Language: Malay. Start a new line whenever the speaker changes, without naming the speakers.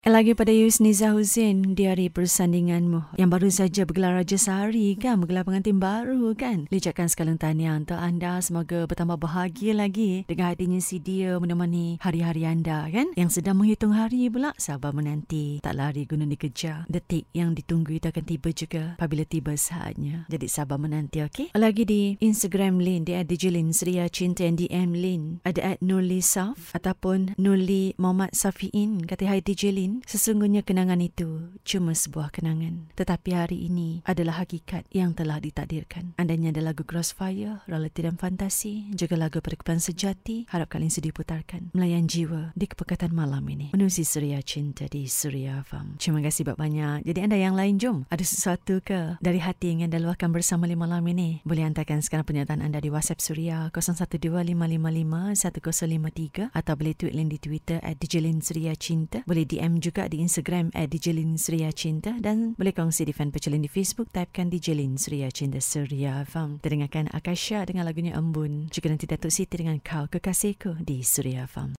Lagi pada Yusniza Hussein di hari persandinganmu. Yang baru saja bergelar Raja Sehari kan? Bergelar pengantin baru kan? Licatkan sekalian tahniah untuk anda. Semoga bertambah bahagia lagi dengan hatinya si dia menemani hari-hari anda kan? Yang sedang menghitung hari pula sabar menanti. Tak lari guna dikejar. Detik yang ditunggu itu akan tiba juga apabila tiba saatnya. Jadi sabar menanti okey? Lagi di Instagram Lin di DJ Lin Seria Cinta yang DM Lin. Ada at Nuli Saf ataupun Nuli Muhammad Safiin kata hai DJ Lin lain, sesungguhnya kenangan itu cuma sebuah kenangan. Tetapi hari ini adalah hakikat yang telah ditakdirkan. Andainya ada lagu Crossfire, Reality dan Fantasi, juga lagu Perkembangan Sejati, harap kalian sedih putarkan. Melayan jiwa di kepekatan malam ini. Menusi Surya Cinta di Surya Farm. Terima kasih banyak. Jadi anda yang lain, jom. Ada sesuatu ke dari hati yang anda luahkan bersama lima malam ini? Boleh hantarkan sekarang pernyataan anda di WhatsApp Surya 0125551053 atau boleh tweet link di Twitter at Dijalin Surya Cinta. Boleh DM juga di Instagram at Dijalin Surya Cinta dan boleh kongsi di fan pecah di Facebook typekan Dijalin Surya Cinta Surya Farm. Terdengarkan Akasha dengan lagunya Embun. Juga nanti Datuk Siti dengan Kau Kekasihku di Surya Farm.